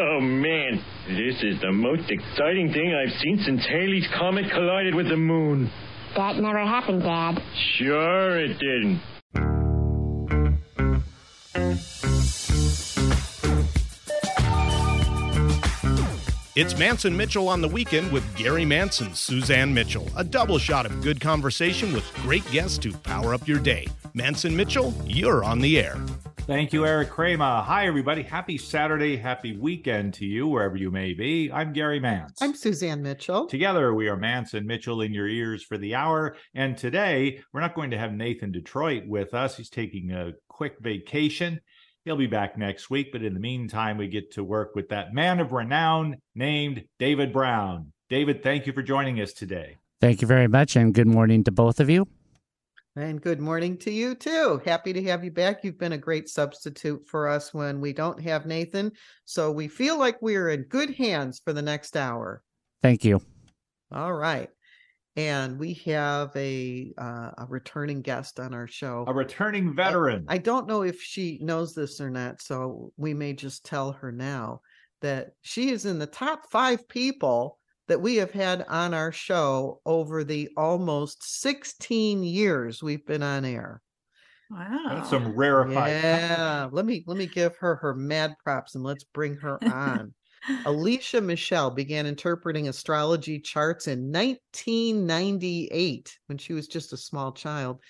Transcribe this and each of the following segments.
Oh, man. This is the most exciting thing I've seen since Halley's Comet collided with the moon. That never happened, Dad. Sure it didn't. It's Mance and Mitchell on the weekend with Gary Mance and, Suzanne Mitchell. A double shot of good conversation with great guests to power up your day. Mance and Mitchell, you're on the air. Thank you, Eric Kramer. Hi, everybody. Happy Saturday, happy weekend to you, wherever you may be. I'm Gary Mance. I'm Suzanne Mitchell. Together, we are Mance and Mitchell in your ears for the hour. And today, we're not going to have Nathan Detroit with us. He's taking a quick vacation. He'll be back next week, but in the meantime, we get to work with that man of renown named David Brown. David, thank you for joining us today. Thank you very much, and good morning to both of you. And good morning to you too. Happy to have you back. You've been a great substitute for us when we don't have Nathan. So we feel like we're in good hands for the next hour. Thank you. All right and we have a uh, a returning guest on our show a returning veteran I, I, don't know if she knows this or not so we may just tell her now that she is in the top five people that we have had on our show over the almost 16 years we've been on air. Wow. That's some rarefied yeah let me let me give her her mad props and let's bring her on. Alicia Michelle began interpreting astrology charts in 1998 when she was just a small child.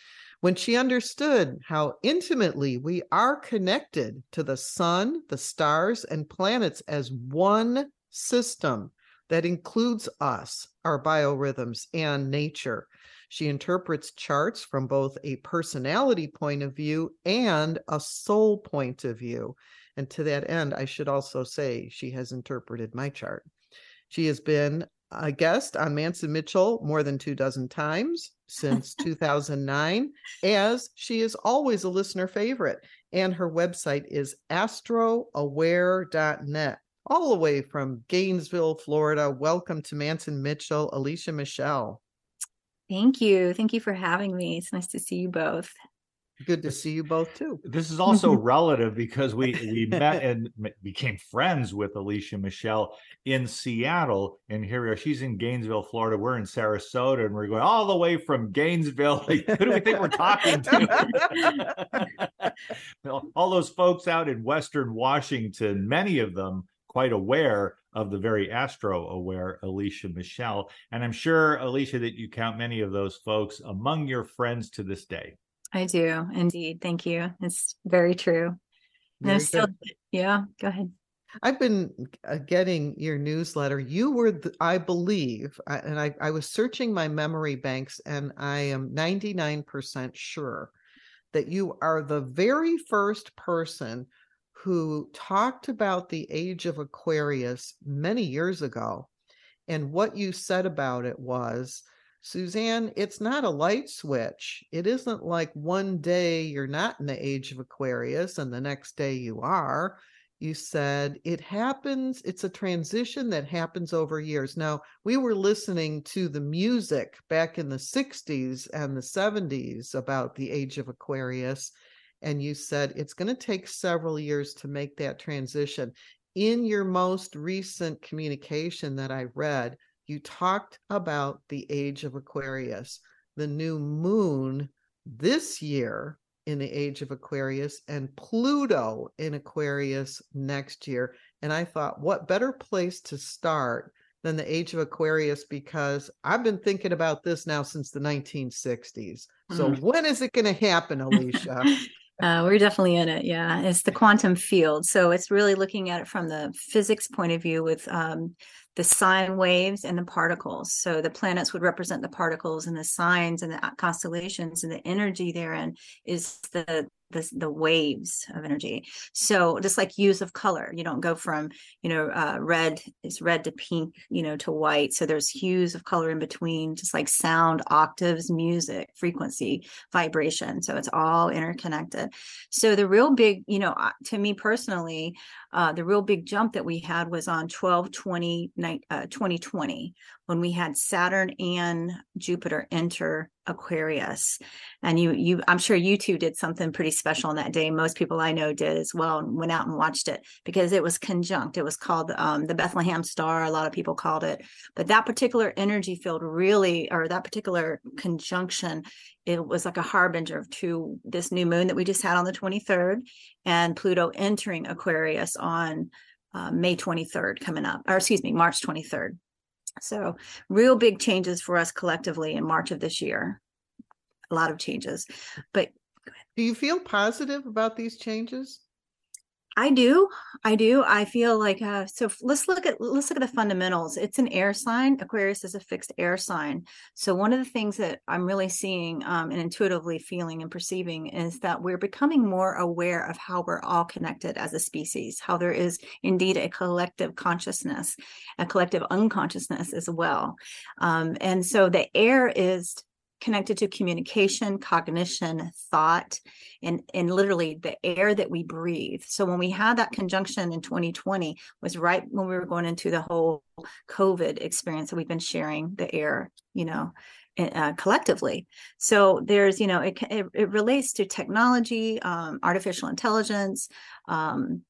When she understood how intimately we are connected to the sun, the stars, and planets as one system that includes us, our biorhythms, and nature. She interprets charts from both a personality point of view and a soul point of view. And to that end, I should also say she has interpreted my chart. She has been a guest on Mance and Mitchell more than two dozen times since 2009, as she is always a listener favorite. And her website is astroaware.net, all the way from Gainesville, Florida. Welcome to Mance and Mitchell, Alicia Michelle. Thank you. Thank you for having me. It's nice to see you both. Good to see you both too. This is also relative because we we met and became friends with Alicia Michelle in Seattle, and here we are. She's in Gainesville, Florida. We're in Sarasota, and we're going all the way from Gainesville. Like, who do we think we're talking to? all those folks out in Western Washington, many of them quite aware of the very astro aware Alicia Michelle, and I'm sure Alicia that you count many of those folks among your friends to this day. I do indeed. Thank you. It's very true. Very and still, yeah, go ahead. I've been uh, getting your newsletter. You were, the, I believe, and I, I was searching my memory banks, and I am 99% sure that you are the very first person who talked about the age of Aquarius many years ago. And what you said about it was Suzanne, it's not a light switch. It isn't like one day you're not in the age of Aquarius and the next day you are. You said it happens, it's a transition that happens over years. Now, we were listening to the music back in the 60s and the 70s about the age of Aquarius, and you said it's going to take several years to make that transition. In your most recent communication that I read, you talked about the age of Aquarius, the new moon this year in the age of Aquarius, and Pluto in Aquarius next year. And I thought, what better place to start than the age of Aquarius? Because I've been thinking about this now since the 1960s. So mm-hmm. when is it going to happen, Alicia? Uh, we're definitely in it. Yeah. It's the quantum field. So it's really looking at it from the physics point of view with um, the sine waves and the particles. So the planets would represent the particles and the signs and the constellations and the energy therein is the the, the waves of energy. So just like use of color, you don't go from, you know, uh, red is red to pink, you know, to white. So there's hues of color in between, just like sound, octaves, music, frequency, vibration. So it's all interconnected. So the real big, you know, to me personally, uh, the real big jump that we had was on 12 20, uh, 2020 when we had Saturn and Jupiter enter Aquarius. And you you I'm sure you two did something pretty special on that day. Most people I know did as well and went out and watched it because it was conjunct. It was called um, the Bethlehem Star, a lot of people called it. But that particular energy field really or that particular conjunction it was like a harbinger to this new moon that we just had on the 23rd and Pluto entering Aquarius on uh, May 23rd coming up, or excuse me, March 23rd. So, real big changes for us collectively in March of this year. A lot of changes. But do you feel positive about these changes? I do. I do. I feel like uh, so let's look at let's look at the fundamentals. It's an air sign. Aquarius is a fixed air sign. So one of the things that I'm really seeing um, and intuitively feeling and perceiving is that we're becoming more aware of how we're all connected as a species, how there is indeed a collective consciousness, a collective unconsciousness as well. Um, and so the air is connected to communication, cognition, thought, and, and literally the air that we breathe. So when we had that conjunction in 2020 was right when we were going into the whole COVID experience that we've been sharing the air, you know, uh, collectively. So there's, you know, it, it, it relates to technology, um, artificial intelligence, um,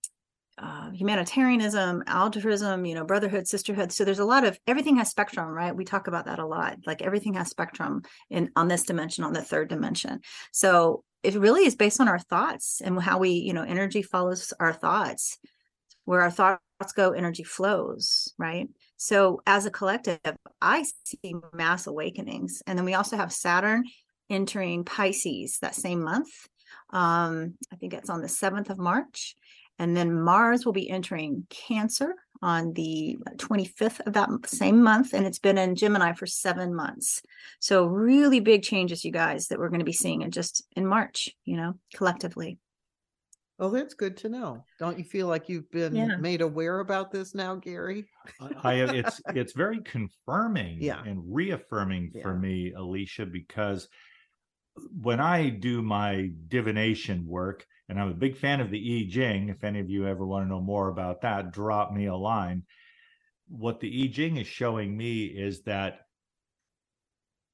uh, humanitarianism, altruism, you know, brotherhood, sisterhood. So there's a lot of everything has spectrum, right? We talk about that a lot. Like everything has spectrum in on this dimension, on the third dimension. So it really is based on our thoughts and how we, you know, energy follows our thoughts. Where our thoughts go, energy flows, right? So as a collective, I see mass awakenings. And then we also have Saturn entering Pisces that same month. Um, I think it's on the 7th of March. And then Mars will be entering Cancer on the 25th of that same month. And it's been in Gemini for seven months. So, really big changes, you guys, that we're going to be seeing in just in March, you know, collectively. Oh, that's good to know. Don't you feel like you've been yeah. made aware about this now, Gary? I it's it's very confirming yeah. and reaffirming yeah. for me, Alicia, because when I do my divination work, and I'm a big fan of the I Ching. If any of you ever want to know more about that, drop me a line. What the I Ching is showing me is that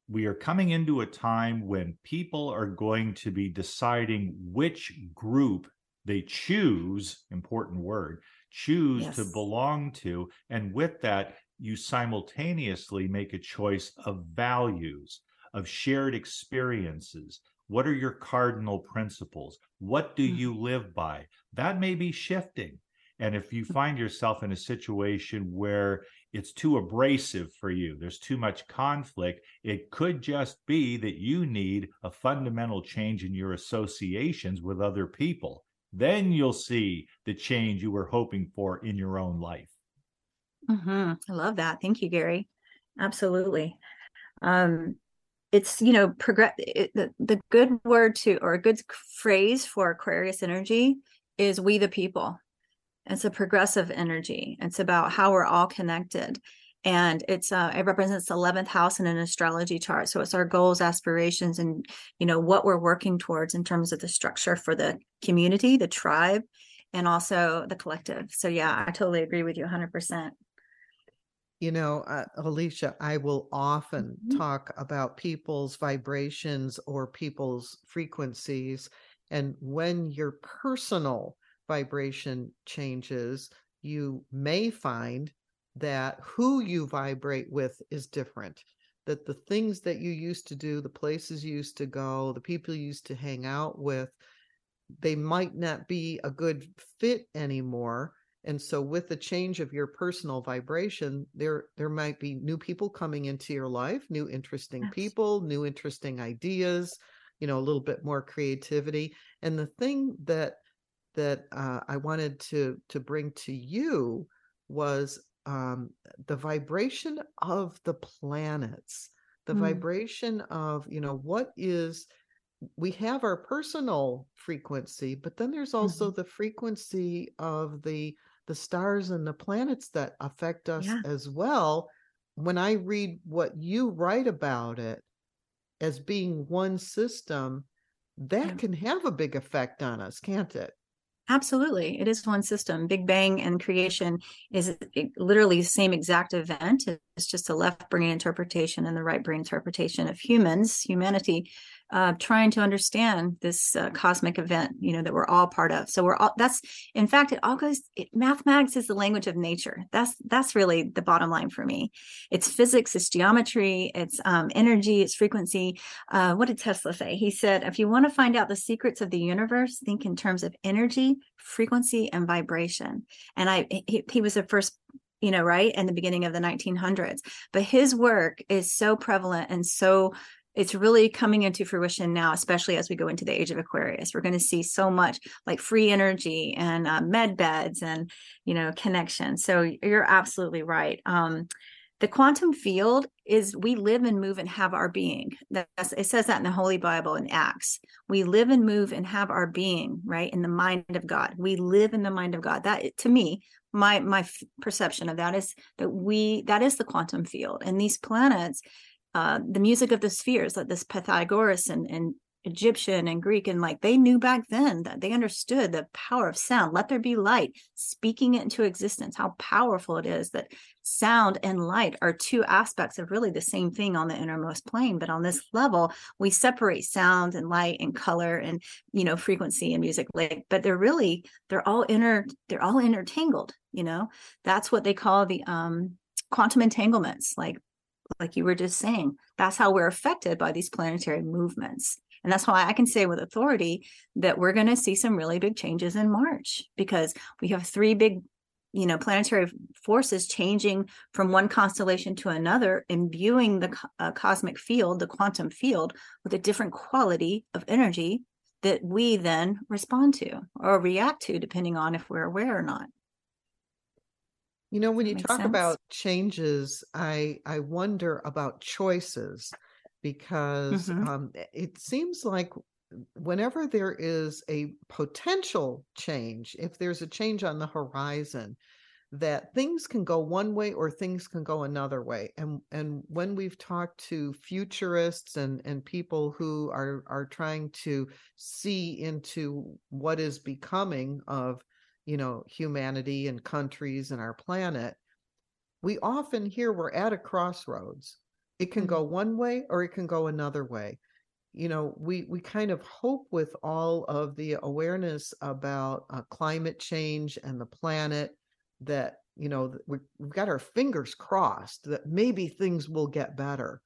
we are coming into a time when people are going to be deciding which group they choose, important word, choose yes. to belong to. And with that, you simultaneously make a choice of values, of shared experiences, what are your cardinal principles? What do hmm. you live by? That may be shifting. And if you hmm. find yourself in a situation where it's too abrasive for you, there's too much conflict, it could just be that you need a fundamental change in your associations with other people. Then you'll see the change you were hoping for in your own life. Mm-hmm. I love that. Thank you, Gary. Absolutely. Um, it's you know progress the, the good word to or a good phrase for aquarius energy is we the people. It's a progressive energy. It's about how we're all connected. And it's uh, it represents the 11th house in an astrology chart. So it's our goals aspirations and you know what we're working towards in terms of the structure for the community the tribe and also the collective. So yeah i totally agree with you 100% you know, uh, Alicia, I will often mm-hmm. talk about people's vibrations or people's frequencies. And when your personal vibration changes, you may find that who you vibrate with is different. That the things that you used to do, the places you used to go, the people you used to hang out with, they might not be a good fit anymore and so with the change of your personal vibration there there might be new people coming into your life new interesting yes. people new interesting ideas you know a little bit more creativity and the thing that that uh, i wanted to to bring to you was um, the vibration of the planets the mm. vibration of you know what is we have our personal frequency but then there's also mm-hmm. the frequency of the the stars and the planets that affect us yeah. as well. When I read what you write about it as being one system, that yeah. can have a big effect on us, can't it? Absolutely. It is one system. Big Bang and creation is literally the same exact event. It's just a left brain interpretation and the right brain interpretation of humans, humanity, uh, trying to understand this uh, cosmic event, you know, that we're all part of. So we're all, that's, in fact, it all goes, it, mathematics is the language of nature. That's, that's really the bottom line for me. It's physics, it's geometry, it's um, energy, it's frequency. Uh, what did Tesla say? He said, if you want to find out the secrets of the universe, think in terms of energy, frequency, and vibration. And I, he, he was the first you know, right in the beginning of the 1900s. But his work is so prevalent and so it's really coming into fruition now, especially as we go into the age of Aquarius. We're going to see so much like free energy and uh, med beds and you know connection. So you're absolutely right. Um, the quantum field is we live and move and have our being. That's, it says that in the Holy Bible in Acts. We live and move and have our being, right, in the mind of God. We live in the mind of God. That to me, my my perception of that is that we that is the quantum field, and these planets uh, the music of the spheres, like this Pythagoras and, and Egyptian and Greek, and like they knew back then that they understood the power of sound. Let there be light, speaking it into existence, how powerful it is that sound and light are two aspects of really the same thing on the innermost plane. But on this level, we separate sound and light and color and you know frequency and music. Like, but they're really they're all inter they're all intertangled. You know, that's what they call the um quantum entanglements. Like like you were just saying that's how we're affected by these planetary movements. And that's why i can say with authority that we're going to see some really big changes in march because we have three big you know planetary forces changing from one constellation to another imbuing the uh, cosmic field the quantum field with a different quality of energy that we then respond to or react to depending on if we're aware or not you know, when you talk sense? about changes, I I wonder about choices because mm-hmm. um, it seems like whenever there is a potential change, if there's a change on the horizon, that things can go one way or things can go another way. And and when we've talked to futurists and and people who are are trying to see into what is becoming of you know, humanity and countries and our planet, we often hear we're at a crossroads. It can go mm-hmm. one way or it can go another way. You know, we we kind of hope with all of the awareness about uh, climate change and the planet that you know we, we've got our fingers crossed that maybe things will get better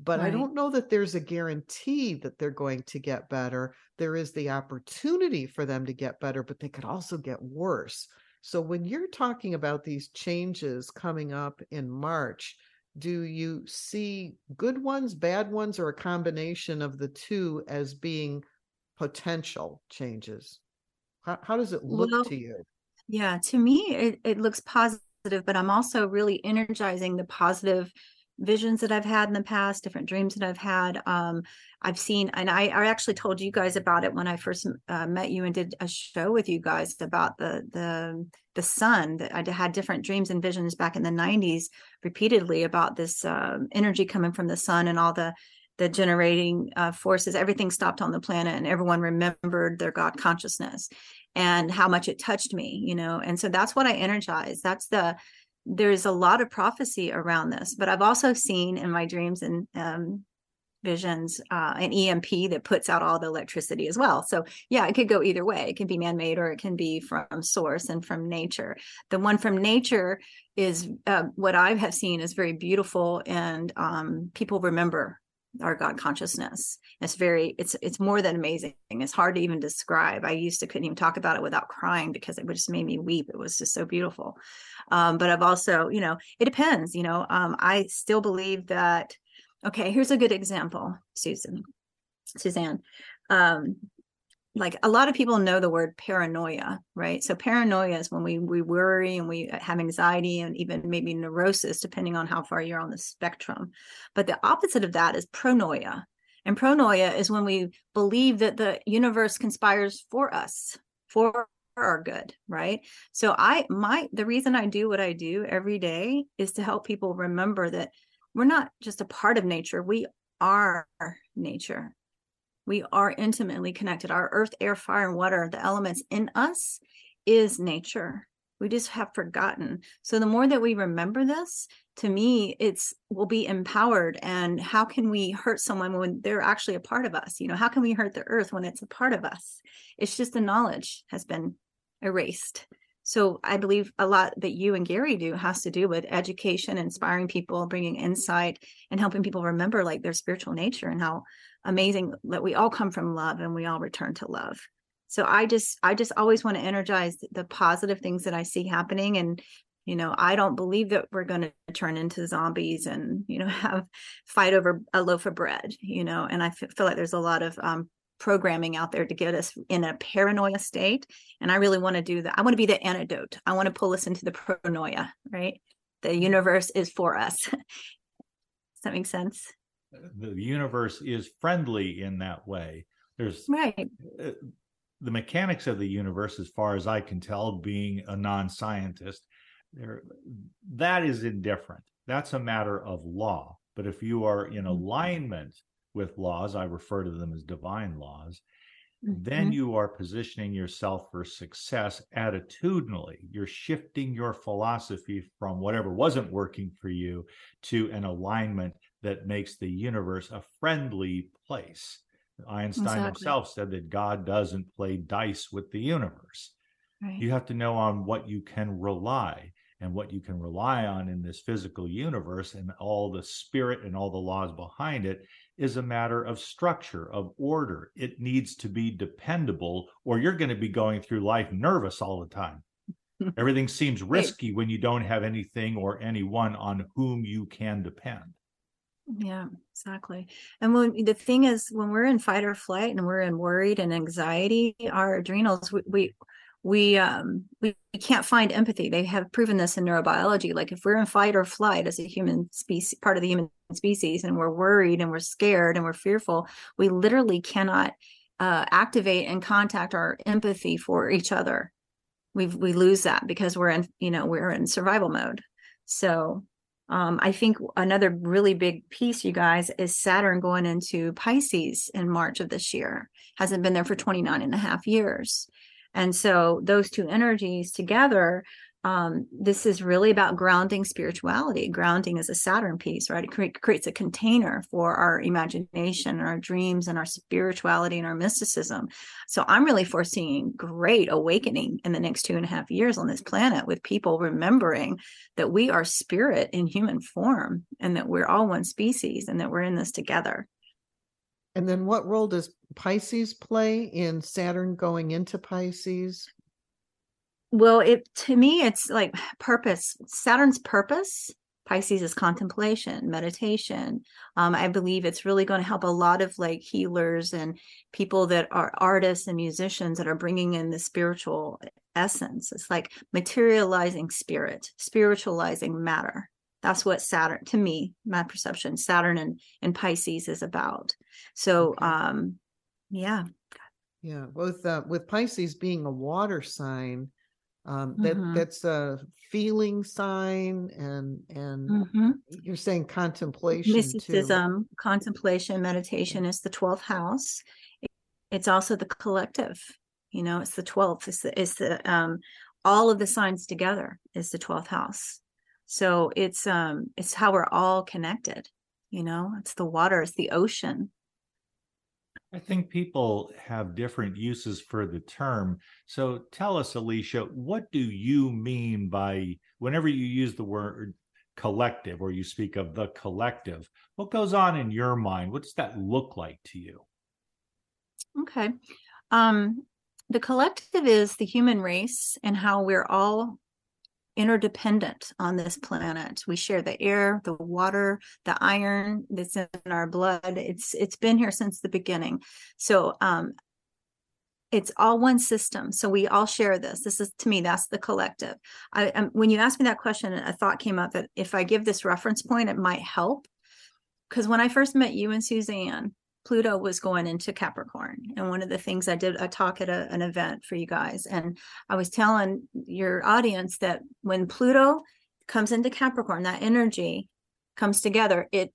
but right. I don't know that there's a guarantee that they're going to get better. There is the opportunity for them to get better, but they could also get worse. So when you're talking about these changes coming up in March, do you see good ones, bad ones, or a combination of the two as being potential changes? How, how does it look well, to you? Yeah, to me, it, it looks positive, but I'm also really energizing the positive visions that I've had in the past, different dreams that I've had. Um, I've seen, and I, I actually told you guys about it when I first uh, met you and did a show with you guys about the the the sun. That I had different dreams and visions back in the '90s, repeatedly about this uh, energy coming from the sun and all the the generating uh, forces. Everything stopped on the planet, and everyone remembered their God consciousness and how much it touched me. You know, and so that's what I energize. That's the there's a lot of prophecy around this, but I've also seen in my dreams and um, visions uh, an EMP that puts out all the electricity as well. So yeah, it could go either way. It can be man-made or it can be from source and from nature. The one from nature is uh, what I have seen is very beautiful, and um, people remember our god consciousness. It's very it's it's more than amazing. It's hard to even describe. I used to couldn't even talk about it without crying because it just made me weep. It was just so beautiful. Um, but i've also you know it depends you know um, i still believe that okay here's a good example susan suzanne. Um, like a lot of people know the word paranoia right? So paranoia is when we we worry and we uh, have anxiety and even maybe neurosis depending on how far you're on the spectrum. But the opposite of that is pronoia. And pronoia is when we believe that the universe conspires for us for our good right? So i my the reason i do what i do every day is to help people remember that we're not just a part of nature we are nature We are intimately connected. Our earth, air, fire, and water, the elements in us, is nature. We just have forgotten. So the more that we remember this, to me, it's we'll be empowered. And how can we hurt someone when they're actually a part of us? You know, how can we hurt the earth when it's a part of us? It's just the knowledge has been erased. So I believe a lot that you and Gary do has to do with education, inspiring people, bringing insight, and helping people remember like their spiritual nature and how amazing that we all come from love and we all return to love. So I just I just always want to energize the positive things that I see happening and you know i don't believe that we're going to turn into zombies and you know have fight over a loaf of bread you know and I feel like there's a lot of um, programming out there to get us in a paranoia state. And I really want to do that. I want to be the antidote. I want to pull us into the pronoia, right? The universe is for us. Does that make sense? The universe is friendly in that way. There's right. Uh, the mechanics of the universe, as far as I can tell, being a non-scientist, there that is indifferent. That's a matter of law. But if you are in mm-hmm. alignment with laws, I refer to them as divine laws, mm-hmm. then you are positioning yourself for success attitudinally. You're shifting your philosophy from whatever wasn't working for you to an alignment that makes the universe a friendly place. Einstein exactly. himself said that God doesn't play dice with the universe. Right. You have to know on what you can rely and what you can rely on in this physical universe and all the spirit and all the laws behind it is a matter of structure, of order. It needs to be dependable, or you're going to be going through life nervous all the time. Everything seems risky when you don't have anything or anyone on whom you can depend. Yeah, exactly. And when the thing is, when we're in fight or flight and we're in worried and anxiety, our adrenals, we, we we um we, we can't find empathy they have proven this in neurobiology like if we're in fight or flight as a human species part of the human species and we're worried and we're scared and we're fearful we literally cannot uh, activate and contact our empathy for each other we we lose that because we're in you know we're in survival mode so um, I think another really big piece, you guys, is Saturn going into Pisces in March of this year. Hasn't been there for 29 and a half years. And so those two energies together, um, this is really about grounding spirituality. Grounding is a Saturn piece, right? It cre- creates a container for our imagination our dreams and our spirituality and our mysticism. So I'm really foreseeing great awakening in the next two and a half years on this planet with people remembering that we are spirit in human form and that we're all one species and that we're in this together. And then what role does Pisces play in Saturn going into Pisces? Well, it to me it's like purpose. Saturn's purpose Pisces is contemplation, meditation. Um, I believe it's really going to help a lot of like healers and people that are artists and musicians that are bringing in the spiritual essence. It's like materializing spirit, spiritualizing matter that's what saturn to me my perception saturn and and pisces is about so okay. um yeah yeah with uh, with pisces being a water sign um that mm-hmm. that's a feeling sign and and mm-hmm. you're saying contemplation mysticism too. contemplation meditation is the 12th house it's also the collective you know it's the 12th it's the, it's the um all of the signs together is the 12th house so it's um it's how we're all connected you know it's the water it's the ocean i think people have different uses for the term. So tell us alicia what do you mean by whenever you use the word collective or you speak of the collective what goes on in your mind? What does that look like to you? Okay. Um the collective is the human race and how we're all interdependent on this planet. We share the air, the water, the iron that's in our blood. It's it's been here since the beginning. So um it's all one system so we all share this this is to me that's the collective i um, when you asked me that question a thought came up that if i give this reference point it might help because when i first met you and suzanne Pluto was going into Capricorn. And one of the things I did a talk at a, an event for you guys, and I was telling your audience that when Pluto comes into Capricorn, that energy comes together, it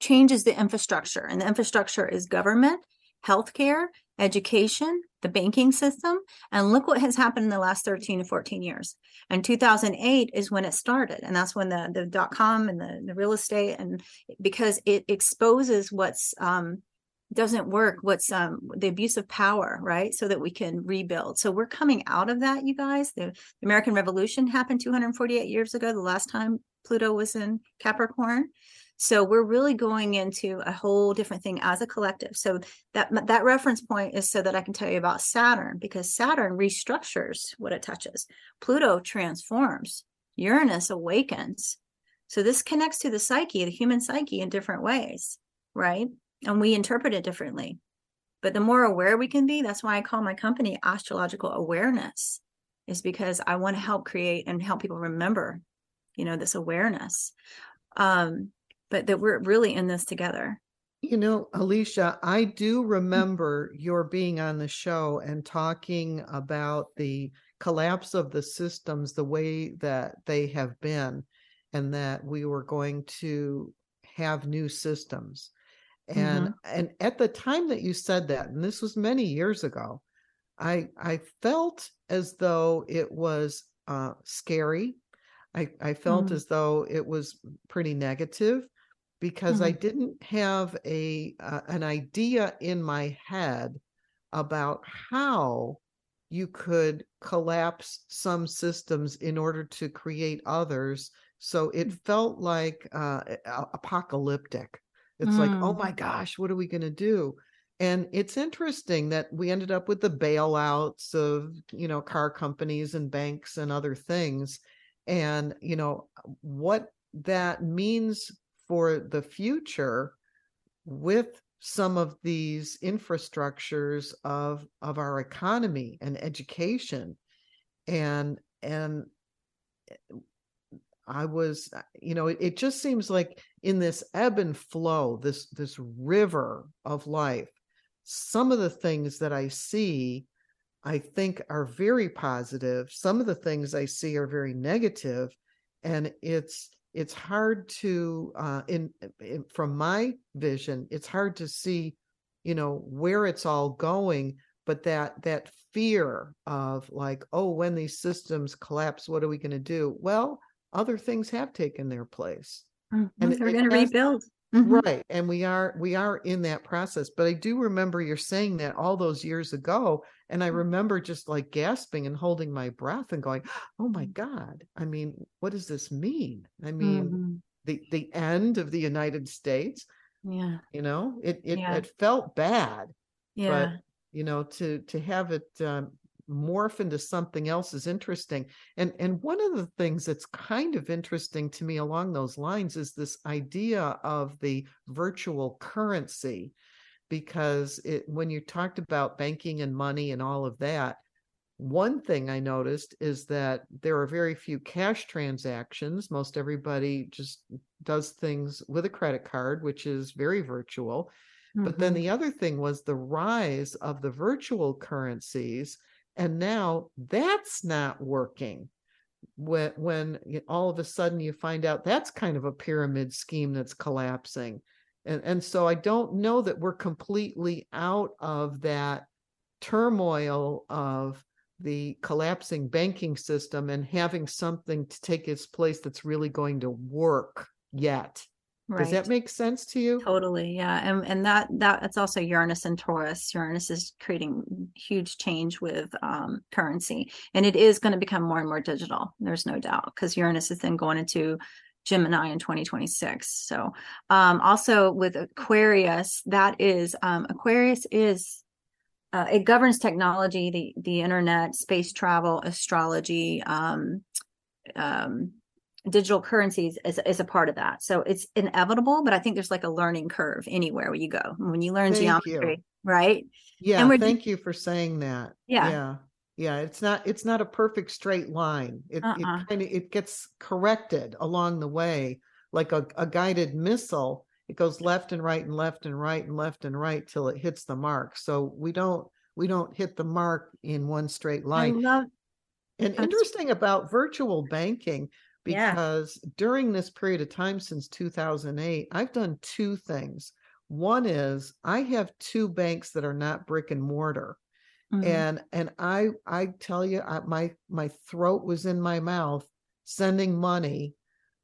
changes the infrastructure, and the infrastructure is government, healthcare, education, the banking system. And look what has happened in the last 13 to 14 years. And 2008 is when it started. And that's when the, the dot com and the, the real estate, and because it exposes what's, um, doesn't work what's um the abuse of power right so that we can rebuild so we're coming out of that you guys the, the american revolution happened 248 years ago the last time pluto was in capricorn so we're really going into a whole different thing as a collective. So that that reference point is so that I can tell you about Saturn because Saturn restructures what it touches. Pluto transforms. Uranus awakens. So this connects to the psyche, the human psyche in different ways, right? And we interpret it differently. But the more aware we can be, that's why I call my company astrological awareness is because I want to help create and help people remember, you know, this awareness. Um, but that we're really in this together. You know, Alicia, I do mm. remember your being on the show and talking about the collapse of the systems the way that they have been, and that we were going to have new systems. And mm-hmm. and at the time that you said that, and this was many years ago, I I felt as though it was uh, scary. I, I felt mm as though it was pretty negative because mm-hmm. I didn't have a uh, an idea in my head about how you could collapse some systems in order to create others. So it mm. felt like uh, apocalyptic. It's mm. like, oh mm. my gosh, what are we going to do? And it's interesting that we ended up with the bailouts of, you know, car companies and banks and other things. And, you know, what that means for the future with some of these infrastructures of of our economy and education. And and eh, i was you know it, it just seems like in this ebb and flow this this river of life some of the things that i see i think are very positive. Some of the things i see are very negative. And it's it's hard to uh, in, in from my vision it's hard to see you know where it's all going but that that fear of like oh when these systems collapse what are we going to do well other things have taken their place mm-hmm. and we're going to rebuild Mm-hmm. Right. And we are we are in that process. But I do remember you're saying that all those years ago. And I mm-hmm. remember just like gasping and holding my breath and going, Oh my God. I mean, what does this mean? I mean, mm-hmm. the the end of the United States. Yeah. You know, it it, yeah. it felt bad. Yeah. But you know, to to have it um, morph into something else is interesting. And and one of the things that's kind of interesting to me along those lines is this idea of the virtual currency because it when you talked about banking and money and all of that one thing I noticed is that there are very few cash transactions. Most everybody just does things with a credit card, which is very virtual. Mm-hmm. But then mm-hmm. the other thing was the rise of the virtual currencies and now that's not working when when all of a sudden you find out that's kind of a pyramid scheme that's collapsing and and so i don't know that we're completely out of that turmoil of the collapsing banking system and having something to take its place that's really going to work yet. Does that make sense to you? Totally, yeah, and and that that it's also Uranus and Taurus. Uranus is creating huge change with um, currency, and it is going to become more and more digital. There's no doubt because Uranus is then going into Gemini in 2026. So, um, also with Aquarius, that is um, Aquarius is uh, it governs technology, the the internet, space travel, astrology, um, um, digital currencies is, is a part of that. So it's inevitable, but I think there's like a learning curve anywhere where you go. When you learn thank geometry, you. right? Yeah. And we're, thank you for saying that. Yeah. Yeah. Yeah. It's not it's not a perfect straight line. It uh-uh. it kind of it gets corrected along the way, like a, a guided missile. It goes left and right and left and right and left and right till it hits the mark. So we don't we don't hit the mark in one straight line. Love- and interesting about virtual banking Yeah. because during this period of time since 2008, I've done two things. One is I have two banks that are not brick and mortar. Mhm. And and I I tell you I, my my throat was in my mouth sending money,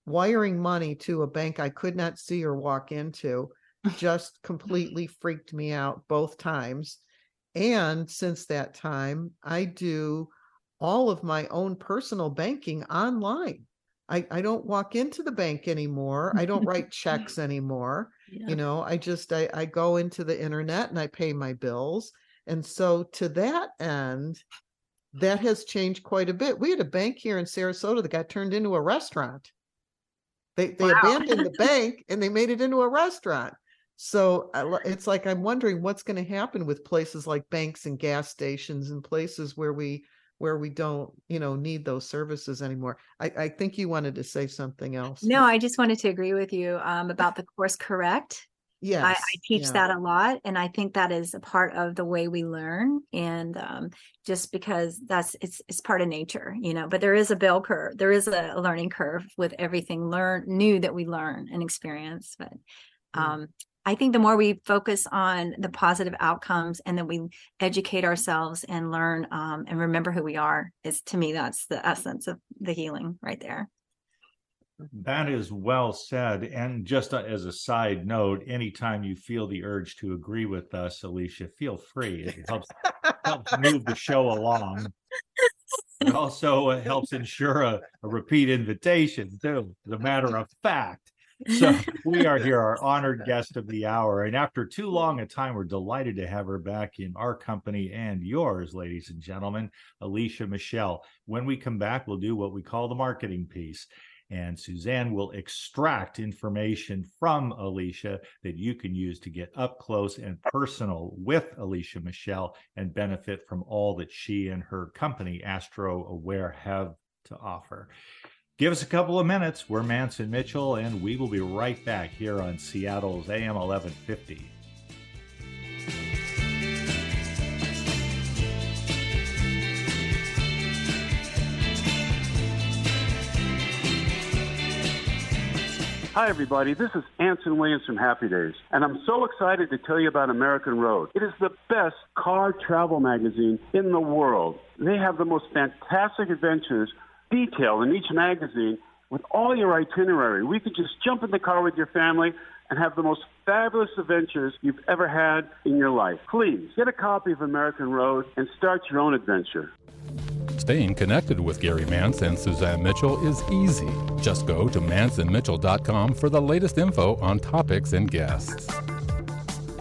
wiring money to a bank I could not see or walk into just completely freaked me out both times. And since that time, I do all of my own personal banking online. I, I don't walk into the bank anymore. I don't write checks anymore. Yeah. You know, I just I, I go into the internet and I pay my bills. And so to that end, that has changed quite a bit. We had a bank here in Sarasota that got turned into a restaurant. They they Wow. abandoned the bank and they made it into a restaurant. So it's like I'm wondering what's going to happen with places like banks and gas stations and places where we where we don't you know need those services anymore. I, I think you wanted to say something else. No, I just wanted to agree with you um, about the course correct. yes, I, I teach yeah. that a lot, and I think that is a part of the way we learn. And um, just because that's it's it's part of nature, you know. But there is a bell curve. There is a, learning curve with everything learn new that we learn and experience. But um, I think the more we focus on the positive outcomes and that we educate ourselves and learn um, and remember who we are, is to me that's the essence of the healing right there. That is well said. And just as a side note, anytime you feel the urge to agree with us, Alicia, feel free. It helps helps move the show along. It also uh, helps ensure a, a repeat invitation, too, as a matter of fact. So we are here, our honored guest of the hour. And after too long a time, we're delighted to have her back in our company and yours, ladies and gentlemen, Alicia Michelle. When we come back, we'll do what we call the marketing piece. And Suzanne will extract information from Alicia that you can use to get up close and personal with Alicia Michelle and benefit from all that she and her company, Astro Aware, have to offer. Give us a couple of minutes. We're Mance and Mitchell, and we will be right back here on Seattle's AM 1150. Hi, everybody. This is Anson Williams from Happy Days, and I'm so excited to tell you about American Road. It is the best car travel magazine in the world. They have the most fantastic adventures detailed in each magazine with all your itinerary. We could just jump in the car with your family and have the most fabulous adventures you've ever had in your life. Please get a copy of American Road and start your own adventure. Staying connected with Gary Mance and Suzanne Mitchell is easy. Just go to manceandmitchell.com for the latest info on topics and guests.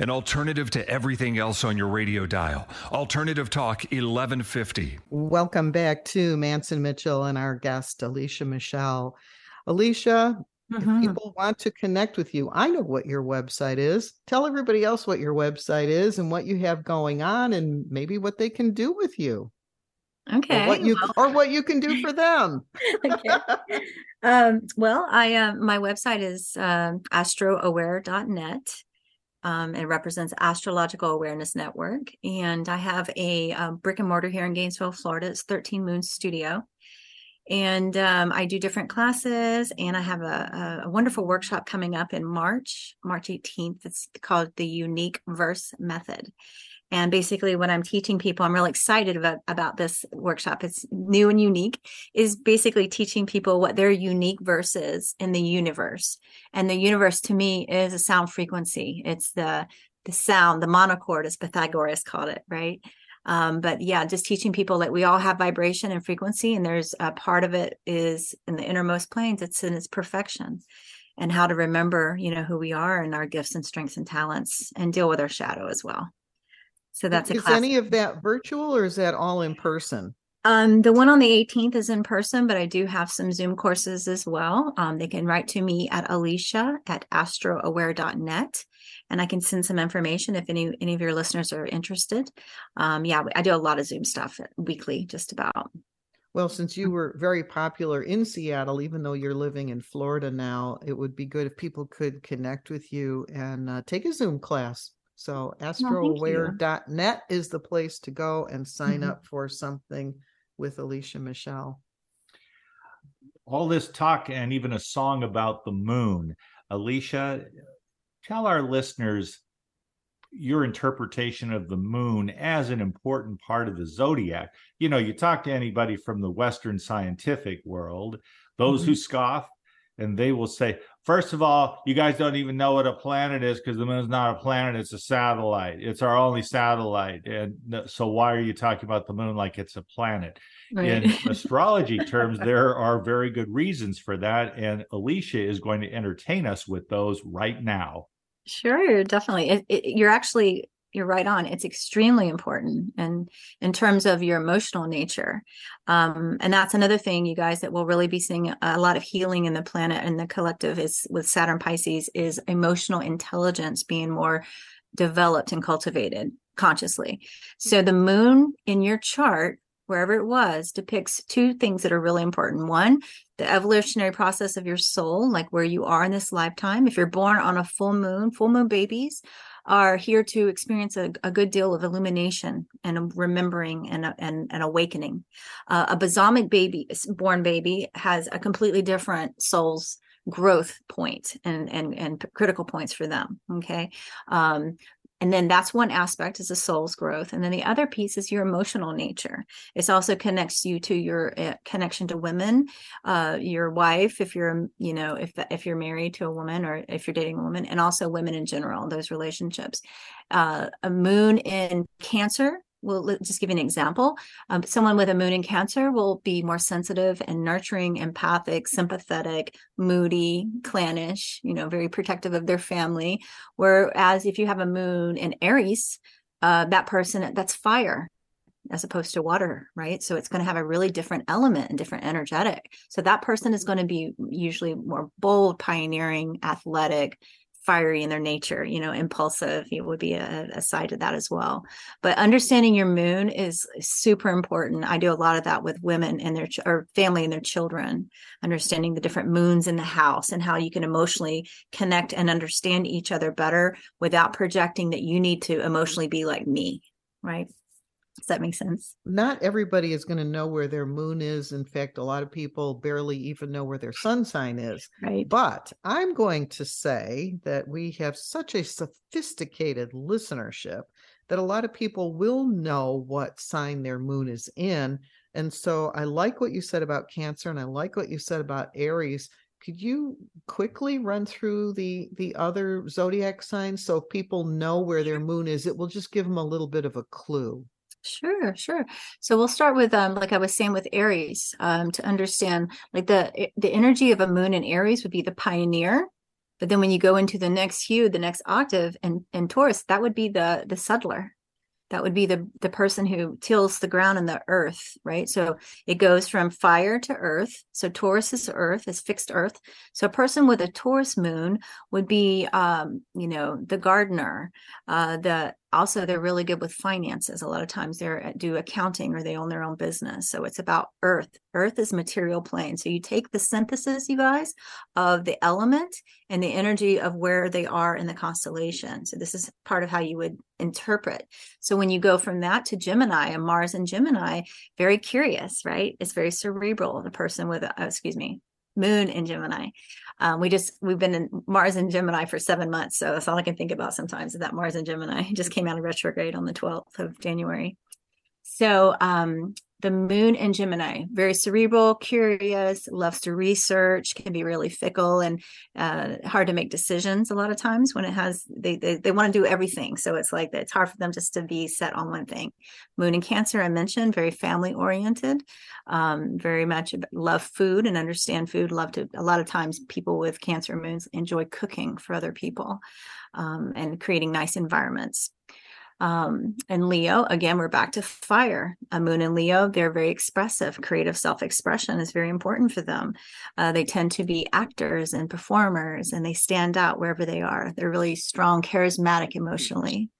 An alternative to everything else on your radio dial. Alternative Talk 1150. Welcome back to Mance and Mitchell and our guest, Alicia Michelle. Alicia, If people want to connect with you, I know what your website is. Tell everybody else what your website is and what you have going on and maybe what they can do with you. Okay. Or what you well- or what you can do for them. okay. Um, well, I uh, my website is um, astroaware.net. Um, it represents Astrological Awareness Network, and I have a, um brick and mortar here in Gainesville, Florida. It's 13 Moon Studio, and um, I do different classes. And I have a, a, a wonderful workshop coming up in March, March 18th. It's called the Unique Verse Method. And basically, what I'm teaching people, I'm really excited about, about this workshop. It's new and unique, is basically teaching people what their unique verse is in the universe. And the universe to me is a sound frequency. It's the the sound, the monochord, as Pythagoras called it, right? Um, but yeah, just teaching people that we all have vibration and frequency, and there's a part of it is in the innermost planes, it's in its perfection. And how to remember, you know, who we are and our gifts and strengths and talents and deal with our shadow as well. So that's a is class. any of that virtual or is that all in person? Um, the one on the 18th is in person, but I do have some Zoom courses as well. Um, they can write to me at Alicia at astroaware.net and I can send some information if any any of your listeners are interested. Um, yeah, I do a lot of Zoom stuff weekly, just about. Well, since you were very popular in Seattle, even though you're living in Florida now, it would be good if people could connect with you and uh, take a Zoom class. So you. astroaware.net is the place to go and sign Mhm. up for something with Alicia Michelle. all this talk and even a song about the moon. Alicia, tell our listeners your interpretation of the moon as an important part of the zodiac. You know, you talk to anybody from the Western scientific world, those who scoff, and they will say, first of all, you guys don't even know what a planet is because the moon's not a planet, it's a satellite. It's our only satellite. And so why are you talking about the moon like it's a planet? In astrology terms, there are very good reasons for that. And Alicia is going to entertain us with those right now. Sure, definitely. It, it, you're actually you're right on. It's extremely important, and in terms of your emotional nature, um, and that's another thing, you guys, that we'll really be seeing a lot of healing in the planet and the collective is with Saturn Pisces is emotional intelligence being more developed and cultivated consciously. So the moon in your chart wherever it was depicts two things that are really important one the evolutionary process of your soul like where you are in this lifetime if you're born on a full moon full moon babies are here to experience a, a good deal of illumination and remembering and, and, and awakening. Uh, a balsamic baby born baby has a completely different soul's growth point and and and critical points for them okay? Um and then that's one aspect is the soul's growth. And then the other piece is your emotional nature. It also connects you to your uh, connection to women. Uh your wife if you're you know if if you're married to a woman or if you're dating a woman and also women in general those relationships. Uh a moon in cancer well just give you an example um, someone with a moon in cancer will be more sensitive and nurturing empathic sympathetic moody clannish you know very protective of their family whereas if you have a moon in aries uh, that person that's fire as opposed to water, right? So it's going to have a really different element and different energetic. So that person is going to be usually more bold, pioneering, athletic, fiery in their nature, you know, impulsive. It would be a, a side to that as well. But understanding your moon is super important. I do a lot of that with women and their ch- or family and their children, understanding the different moons in the house and how you can emotionally connect and understand each other better without projecting that you need to emotionally be like me, right? That make sense? Not everybody is going to know where their moon is. In fact, a lot of people barely even know where their sun sign is. Right. But I'm going to say that we have such a sophisticated listenership that a lot of people will know what sign their moon is in. And so I like what you said about Cancer and I like what you said about Aries. Could you quickly run through the the other zodiac signs so people know where their moon is? It will just give them a little bit of a clue. Sure, sure. So we'll start with um like I was saying with Aries, um to understand like the the energy of a moon in Aries would be the pioneer. But then when you go into the next hue, the next octave and and Taurus, that would be the the settler. that would be the the person who tills the ground and the earth right so it goes from fire to earth so taurus is earth is fixed earth so a person with a taurus moon would be um you know the gardener uh the also they're really good with finances. A lot of times they do accounting or they own their own business. So it's about earth. Earth is material plane. So you take the synthesis you guys of the element and the energy of where they are in the constellation. So this is part of how you would interpret. So when you go from that to gemini and mars and gemini very curious right? It's very cerebral the person with uh, excuse me moon in gemini um, we just we've been in Mars and Gemini for seven months, so that's all I can think about sometimes. Is that Mars and Gemini just came out of retrograde on the twelfth of January. So um, the moon in Gemini, very cerebral, curious, loves to research, can be really fickle and uh, hard to make decisions a lot of times when it has, they, they, they want to do everything. So it's like it's hard for them just to be set on one thing. Moon in Cancer, I mentioned, very family oriented, um, very much love food and understand food. Love to, a lot of times people with Cancer moons enjoy cooking for other people um, and creating nice environments. Um, and Leo, again, we're back to fire. A moon and Leo, they're very expressive. Creative self expression is very important for them. Uh, they tend to be actors and performers, and they stand out wherever they are. They're really strong, charismatic emotionally.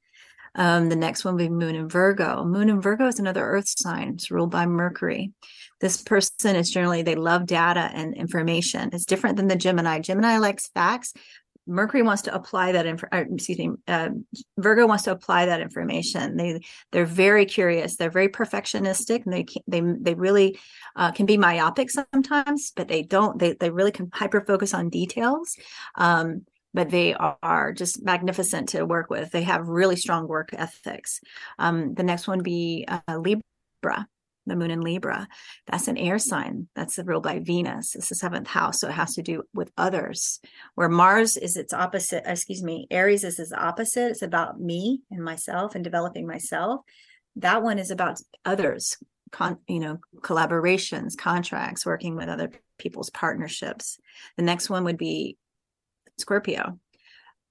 Um, the next one will be Moon in Virgo. Moon in Virgo is another earth sign. It's ruled by Mercury. This person is generally, they love data and information. It's different than the Gemini. Gemini likes facts. Mercury wants to apply that inf- uh, excuse me uh, Virgo wants to apply that information. They they're very curious. They're very perfectionistic and they they they really uh, can be myopic sometimes but they don't they they really can hyper focus on details um, but they are just magnificent to work with. They have really strong work ethics. Um, the next one be uh, Libra the moon in Libra. That's an air sign. That's the ruled by Venus. It's the seventh house. So it has to do with others. Where Mars is its opposite, uh, excuse me, Aries is its opposite. It's about me and myself and developing myself. That one is about others, con, you know, collaborations, contracts, working with other people's partnerships. The next one would be Scorpio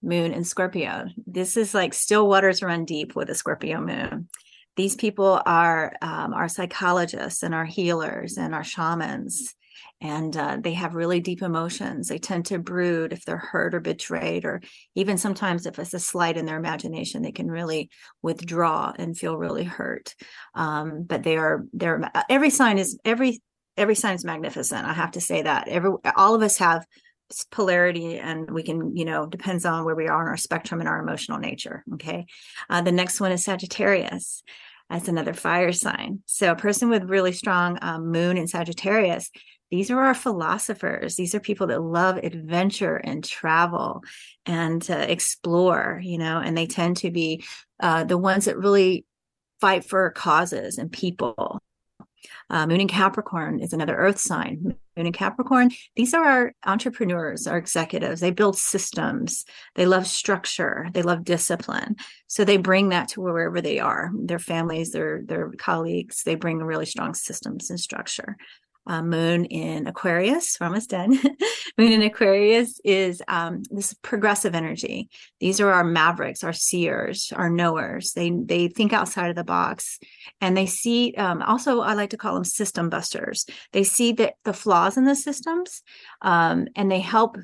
moon in Scorpio. This is like still waters run deep with a Scorpio moon these people are um, our psychologists and our healers and our shamans and uh, they have really deep emotions. They tend to brood if they're hurt or betrayed or even sometimes if it's a slight in their imagination they can really withdraw and feel really hurt. Um, but they are they're every sign is every every sign is magnificent i have to say that. Every all of us have polarity and we can you know depends on where we are in our spectrum and our emotional nature okay uh, the next one is sagittarius that's another fire sign. So, a person with really strong um, moon in Sagittarius, these are our philosophers. These are people that love adventure and travel and uh, explore, you know, and they tend to be uh, the ones that really fight for causes and people. Uh, Moon in Capricorn is another earth sign. Moon in Capricorn, these are our entrepreneurs, our executives. They build systems. They love structure. They love discipline. So they bring that to wherever they are, their families, their their colleagues. They bring really strong systems and structure uh, moon in Aquarius. We're almost done. moon in Aquarius is um, this progressive energy. These are our mavericks, our seers, our knowers. They they think outside of the box, and they see. Um, also, I like to call them system busters. They see the the flaws in the systems, um, and they help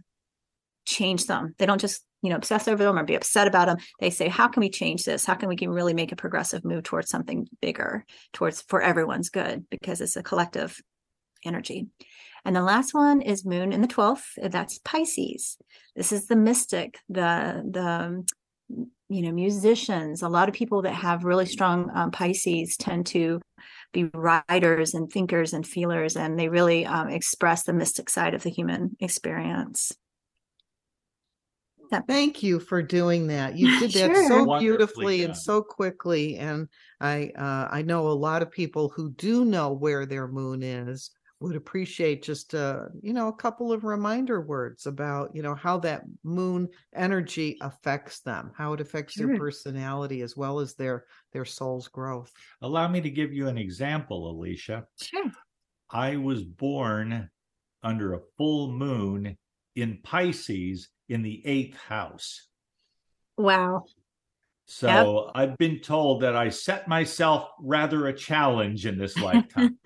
change them. They don't just you know obsess over them or be upset about them they say how can we change this how can we can really make a progressive move towards something bigger towards for everyone's good because it's a collective energy. And the last one is moon in the 12th. That's Pisces. This is the mystic, the, the, you know, musicians. A lot of people that have really strong um, Pisces tend to be writers and thinkers and feelers, and they really um, express the mystic side of the human experience. Thank you for doing that. You did that Sure. so Wonderfully beautifully and so quickly. And I uh, I know a lot of people who do know where their moon is would appreciate just uh you know a couple of reminder words about you know how that moon energy affects them, how it affects their personality as well as their their soul's growth. Allow me to give you an example, Alicia. Sure. I was born under a full moon in Pisces in the eighth house. Wow. So yep. I've been told that I set myself rather a challenge in this lifetime.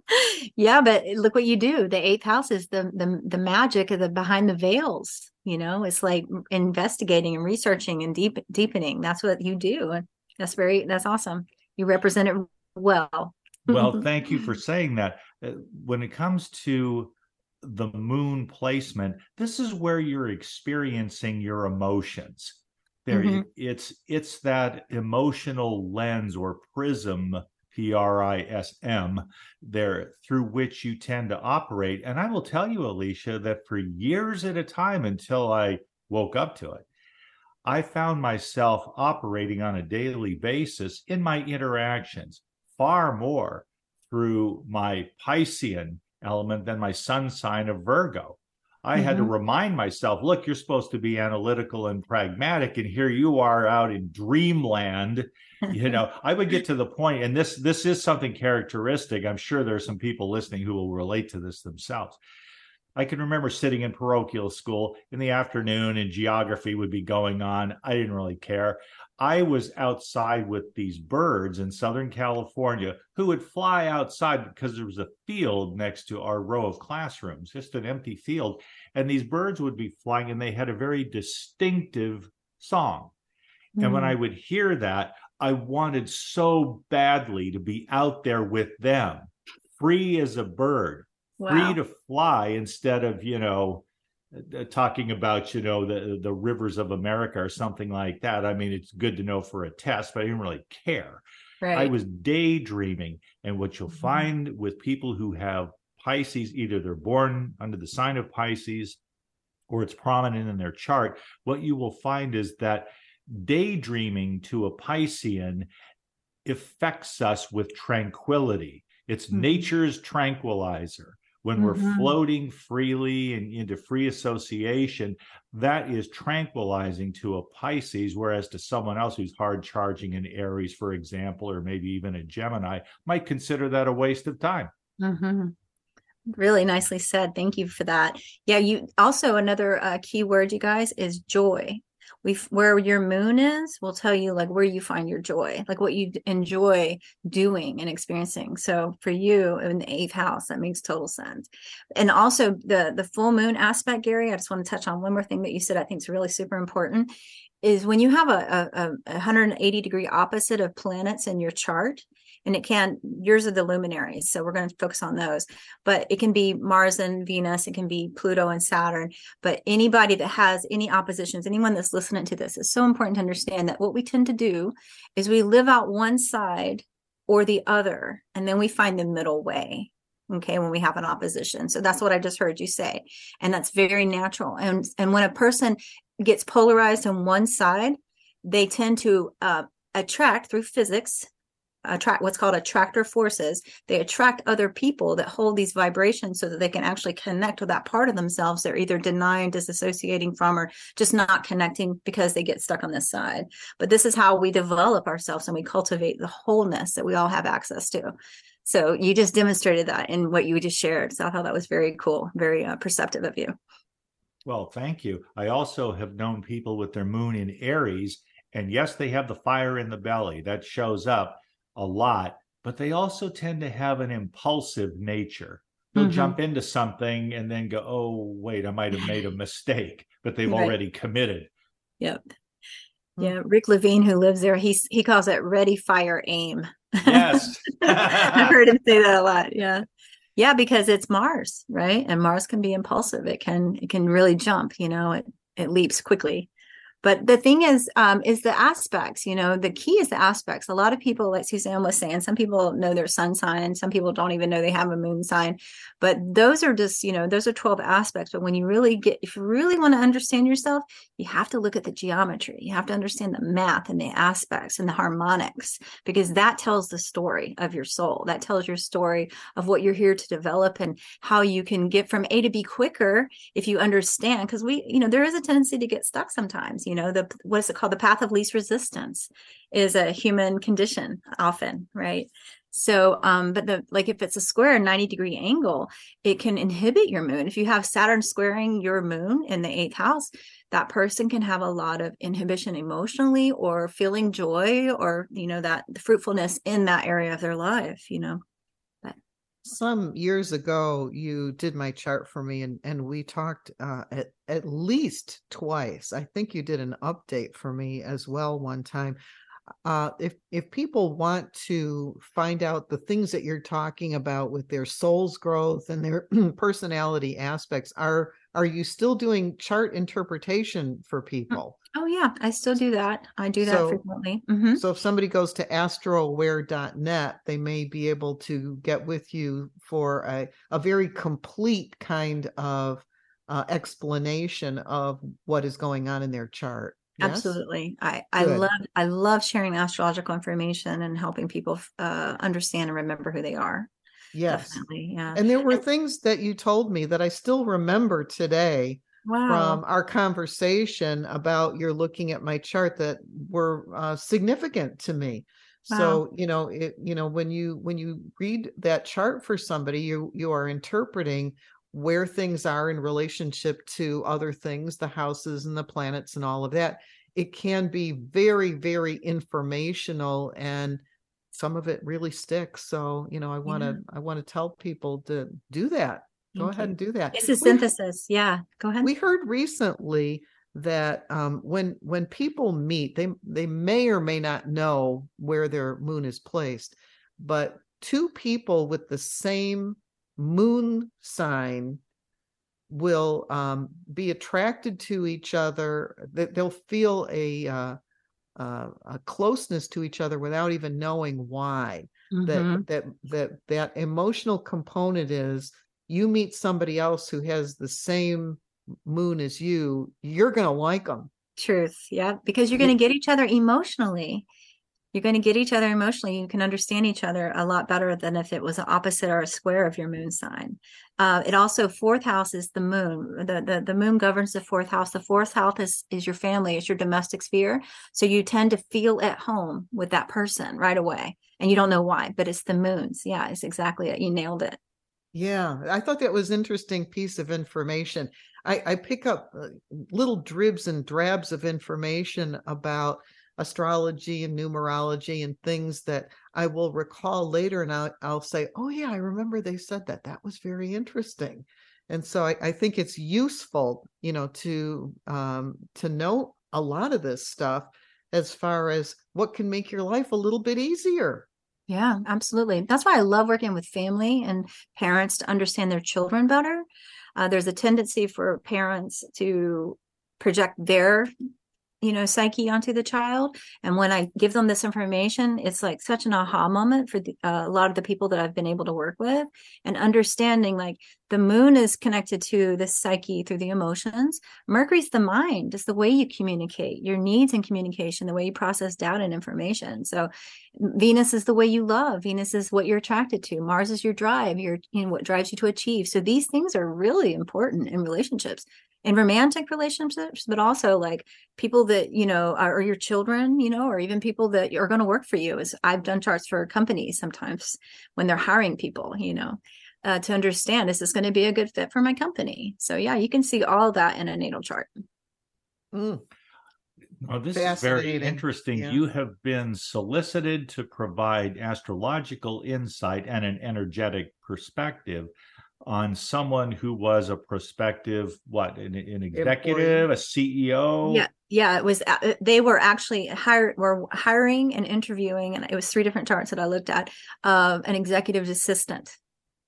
yeah, but look what you do. The eighth house is the the the magic of the behind the veils. You know, it's like investigating and researching and deep deepening. That's what you do. That's very that's awesome. You represent it well. well, thank you for saying that. Uh, when it comes to the moon placement, this is where you're experiencing your emotions. There, mm-hmm. it's it's that emotional lens or prism P R I S M, there through which you tend to operate. And I will tell you, Alicia, that for years at a time until I woke up to it, I found myself operating on a daily basis in my interactions far more through my Piscean element than my sun sign of Virgo. I mm-hmm. had to mm-hmm. remind myself, look, you're supposed to be analytical and pragmatic, and here you are out in dreamland. you know, I would get to the point, and this this is something characteristic. I'm sure there are some people listening who will relate to this themselves. I can remember sitting in parochial school in the afternoon and geography would be going on. I didn't really care. I was outside with these birds in Southern California who would fly outside because there was a field next to our row of classrooms, just an empty field. And these birds would be flying and they had a very distinctive song. Mm. And when I mm. would hear that, I wanted so badly to be out there with them, free as a bird, wow. free to fly instead of, you know, talking about you know the the rivers of America or something like that. I mean, it's good to know for a test, but I didn't really care. Right. I was daydreaming, and what you'll mm-hmm. find with people who have Pisces, either they're born under the sign of Pisces or it's prominent in their chart. What you will find is that daydreaming to a Piscean affects us with tranquility. It's mm-hmm. nature's tranquilizer when mm-hmm. we're floating freely and into free association, that is tranquilizing to a Pisces, whereas to someone else who's hard charging in Aries, for example, or maybe even a Gemini, might consider that a waste of time. Mm-hmm. Really nicely said. Thank you for that. Yeah, you also another uh, key word, you guys, is joy we where your moon is will tell you like where you find your joy like what you enjoy doing and experiencing. So for you in the eighth house that makes total sense. And also the the full moon aspect gary i just want to touch on one more thing that you said i think is really super important is when you have a, a, a 180 degree opposite of planets in your chart and it can yours are the luminaries so we're going to focus on those. But it can be mars and venus it can be pluto and saturn but anybody that has any oppositions anyone that's listening to this is so important to understand that what we tend to do is we live out one side or the other and then we find the middle way okay when we have an opposition. So that's what i just heard you say and that's very natural. And and when a person gets polarized on one side they tend to uh, attract through physics attract what's called attractor forces. They attract other people that hold these vibrations so that they can actually connect with that part of themselves they're either denying disassociating from or just not connecting because they get stuck on this side. But this is how we develop ourselves and we cultivate the wholeness that we all have access to. So you just demonstrated that in what you just shared so i thought that was very cool very uh, perceptive of you. Well thank you. I also have known people with their moon in aries and yes they have the fire in the belly. That shows up a lot, but they also tend to have an impulsive nature. They'll mm-hmm. jump into something and then go, oh, wait, I might have made a mistake, but they've right. already committed. Yep. Hmm. Yeah, Rick Levine, who lives there, he's he calls it ready, fire, aim. Yes, I've heard him say that a lot. Yeah, yeah, because it's Mars, right? And Mars can be impulsive. It can it can really jump. You know, it it leaps quickly but the thing is um, is the aspects you know the key is the aspects. A lot of people like suzanne was saying some people know their sun sign some people don't even know they have a moon sign but those are just you know those are 12 aspects. But when you really get if you really want to understand yourself you have to look at the geometry. You have to understand the math and the aspects and the harmonics because that tells the story of your soul. That tells your story of what you're here to develop and how you can get from a to b quicker if you understand. Because we you know there is a tendency to get stuck sometimes you know the what is it called? The path of least resistance is a human condition often right So, um, but the like if it's a square 90 degree angle, it can inhibit your moon. If you have Saturn squaring your moon in the eighth house, that person can have a lot of inhibition emotionally or feeling joy or, you know, that fruitfulness in that area of their life, you know. But some years ago you did my chart for me and and we talked uh at, at least twice i think you did an update for me as well one time uh, if if people want to find out the things that you're talking about with their soul's growth and their personality aspects, are are you still doing chart interpretation for people? Oh yeah, I still do that. I do that So- frequently. hmm So if somebody goes to astroaware.net, they may be able to get with you for a, a very complete kind of uh, explanation of what is going on in their chart. Yes? Absolutely. I, I Good. love I love sharing astrological information and helping people uh, understand and remember who they are. Yes. Definitely. Yeah. And there were things that you told me that I still remember today Wow. from our conversation about you're looking at my chart that were uh, significant to me. Wow. So, you know, it you know when you when you read that chart for somebody, you you are interpreting where things are in relationship to other things, the houses and the planets and all of that. It can be very very informational and some of it really sticks. So, you know, I want to Yeah. I want to tell people to do that. Go Thank ahead you. and do that. It's a We- synthesis. Yeah. Go ahead. we heard recently that um, when when people meet, they they may or may not know where their moon is placed, but two people with the same moon sign will um, be attracted to each other. That they'll feel a uh, uh, a closeness to each other without even knowing why Mhm. that that that that emotional component is you meet somebody else who has the same moon as you you're going to like them Truth. Yeah. Because you're going to get each other emotionally. You're going to get each other emotionally. You can understand each other a lot better than if it was an opposite or a square of your moon sign. Uh, it also fourth house is the moon. The, the the moon governs the fourth house. The fourth house is is your family. It's your domestic sphere. So you tend to feel at home with that person right away, and you don't know why. But it's the moons. Yeah, it's exactly it. You nailed it. yeah i thought that was interesting piece of information i i pick up uh, little dribs and drabs of information about astrology and numerology and things that i will recall later and i'll, I'll say oh yeah i remember they said that that was very interesting and so I, I think it's useful you know to um to know a lot of this stuff as far as what can make your life a little bit easier Yeah, absolutely. That's why I love working with family and parents to understand their children better. Uh, there's a tendency for parents to project their you know psyche onto the child. And when i give them this information it's like such an aha moment for the, uh, a lot of the people that i've been able to work with and understanding like the moon is connected to the psyche through the emotions. Mercury's the mind. It's the way you communicate your needs and communication the way you process data and information. So venus is the way you love. Venus is what you're attracted to. Mars is your drive your you know what drives you to achieve. So these things are really important in relationships in romantic relationships but also like people that you know are, are your children you know or even people that are going to work for you as i've done charts for companies sometimes when they're hiring people you know uh, to understand is this going to be a good fit for my company so yeah you can see all that in a natal chart Mm. Oh, this is very interesting. Yeah. You have been solicited to provide astrological insight and an energetic perspective on someone who was a prospective, what, an, an executive, a CEO? yeah yeah it was uh, they were actually hired were hiring and interviewing and it was three different charts that i looked at of an executive assistant.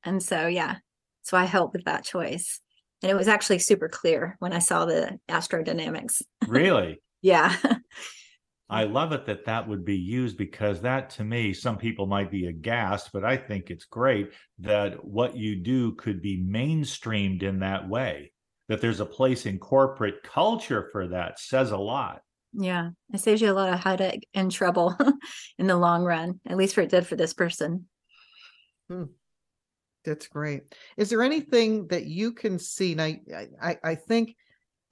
And so yeah so i helped with that choice. And it was actually super clear when i saw the astrodynamics. Really? yeah I love it that that would be used because that to me, some people might be aghast, but I think it's great that what you do could be mainstreamed in that way. That there's a place in corporate culture for that says a lot. yeah it saves you a lot of headache and trouble in the long run at least for it did for this person Hmm. That's great. Is there anything that you can see? Now, I, I, I think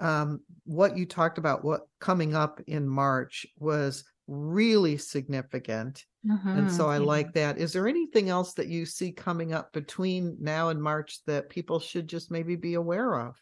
um, what you talked about, what coming up in March was really significant. And so I yeah. like that. Is there anything else that you see coming up between now and March that people should just maybe be aware of?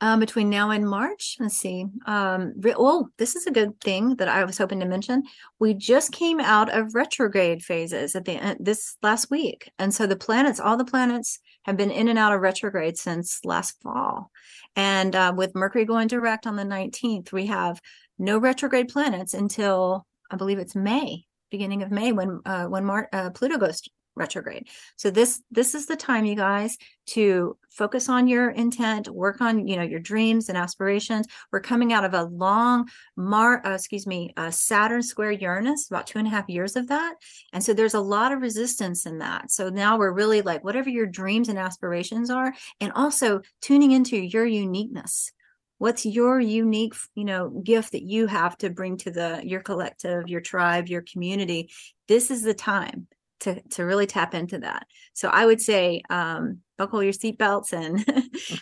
Um, between now and March, let's see. Um, re- oh, this is a good thing that I was hoping to mention. We just came out of retrograde phases at the end this last week, and so the planets, all the planets, have been in and out of retrograde since last fall. And uh, with Mercury going direct on the nineteenth, we have no retrograde planets until I believe it's May, beginning of May, when uh, when Mar- uh, Pluto goes retrograde. So this this is the time, you guys, to focus on your intent, work on you know your dreams and aspirations. We're coming out of a long Mar, uh, excuse me, uh, Saturn square Uranus, about two and a half years of that, and so there's a lot of resistance in that. So now we're really like whatever your dreams and aspirations are, and also tuning into your uniqueness what's your unique you know gift that you have to bring to the your collective your tribe your community this is the time to to really tap into that. So i would say um buckle your seatbelts and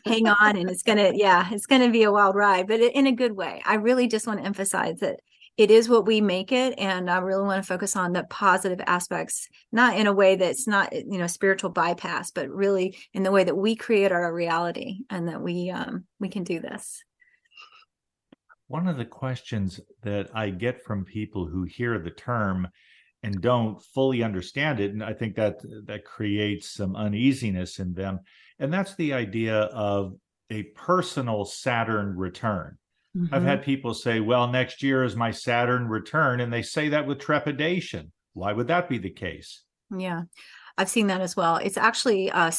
hang on and it's gonna yeah it's gonna be a wild ride but in a good way. I really just want to emphasize that it is what we make it and i really want to focus on the positive aspects not in a way that's not you know spiritual bypass but really in the way that we create our reality and that we um we can do this. One of the questions that I get from people who hear the term and don't fully understand it, and I think that that creates some uneasiness in them, and that's the idea of a personal Saturn return. I've Mhm. had people say, "Well, next year is my Saturn return," and they say that with trepidation. Why would that be the case? Yeah, I've seen that as well. It's actually uh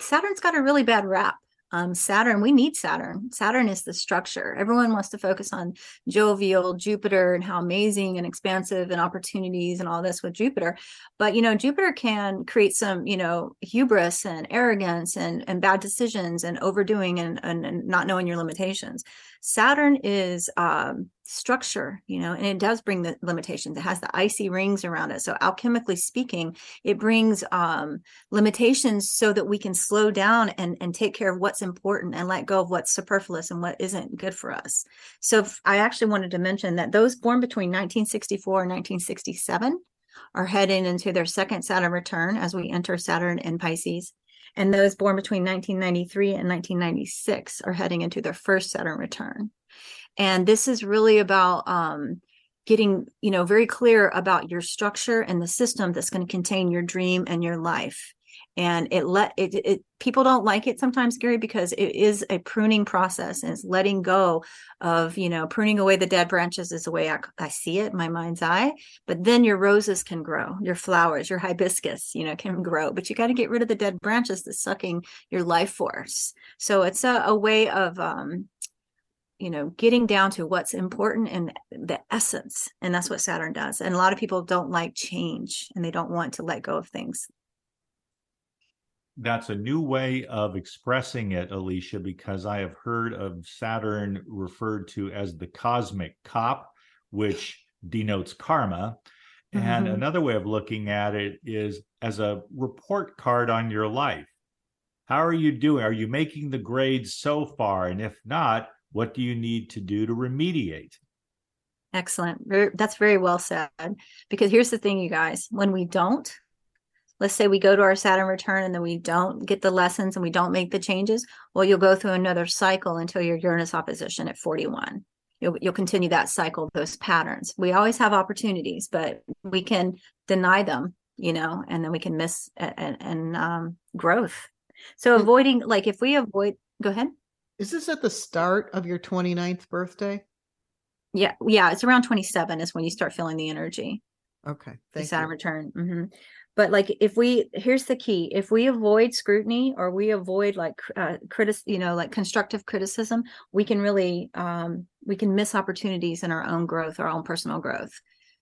Saturn's got a really bad rap. Um Saturn, we need Saturn. Saturn is the structure. Everyone wants to focus on jovial Jupiter and how amazing and expansive and opportunities and all this with Jupiter. But you know, Jupiter can create some, you know, hubris and arrogance and and bad decisions and overdoing and and, and not knowing your limitations. Saturn is um structure, you know, and it does bring the limitations. It has the icy rings around it. So alchemically speaking, it brings um limitations so that we can slow down and and take care of what's important and let go of what's superfluous and what isn't good for us. So I actually wanted to mention that those born between 1964 and 1967 are heading into their second Saturn return as we enter Saturn in Pisces. And those born between 1993 and 1996 are heading into their first Saturn return and this is really about um getting you know very clear about your structure and the system that's going to contain your dream and your life. And it let it, it people don't like it sometimes gary because it is a pruning process and it's letting go of you know pruning away the dead branches is the way I, I see it my mind's eye. But then your roses can grow your flowers your hibiscus you know can grow. But you got to get rid of the dead branches that's sucking your life force. So it's a, a way of um you know getting down to what's important and the essence and that's what saturn does and a lot of people don't like change and they don't want to let go of things That's a new way of expressing it, Alicia, because I have heard of Saturn referred to as the cosmic cop, which denotes karma. And Mhm. another way of looking at it is as a report card on your life. How are you doing? Are you making the grades so far? And if not, what do you need to do to remediate? excellent. Very- that's very well said. Because here's the thing you guys. When we don't let's say we go to our saturn return and then we don't get the lessons and we don't make the changes well you'll go through another cycle until your uranus opposition at 41 you'll, you'll continue that cycle those patterns. We always have opportunities but we can deny them you know and then we can miss and, and um, growth. So avoiding like if we avoid go ahead Is this at the start of your 29th birthday? yeah yeah it's around 27 is when you start feeling the energy Okay. Thank Saturn you. return. hmm But like, if we here's the key: if we avoid scrutiny or we avoid like uh, critic, you know, like constructive criticism, we can really um, we can miss opportunities in our own growth, our own personal growth.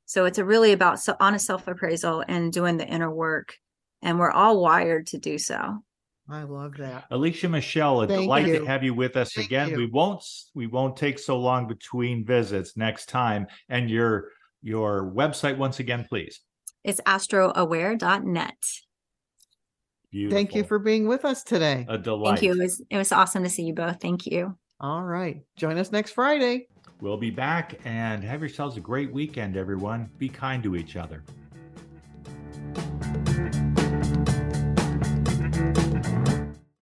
So it's a really about so, honest self appraisal and doing the inner work, and we're all wired to do so. I love that. Alicia Michelle, a Thank delight you. to have you with us again. We won't we won't take so long between visits next time. And your your website once again, please. It's astroaware.net. Beautiful. Thank you for being with us today. a delight. Thank you. It was it was awesome to see you both. Thank you. All right. Join us next Friday. We'll be back and have yourselves a great weekend, everyone. Be kind to each other.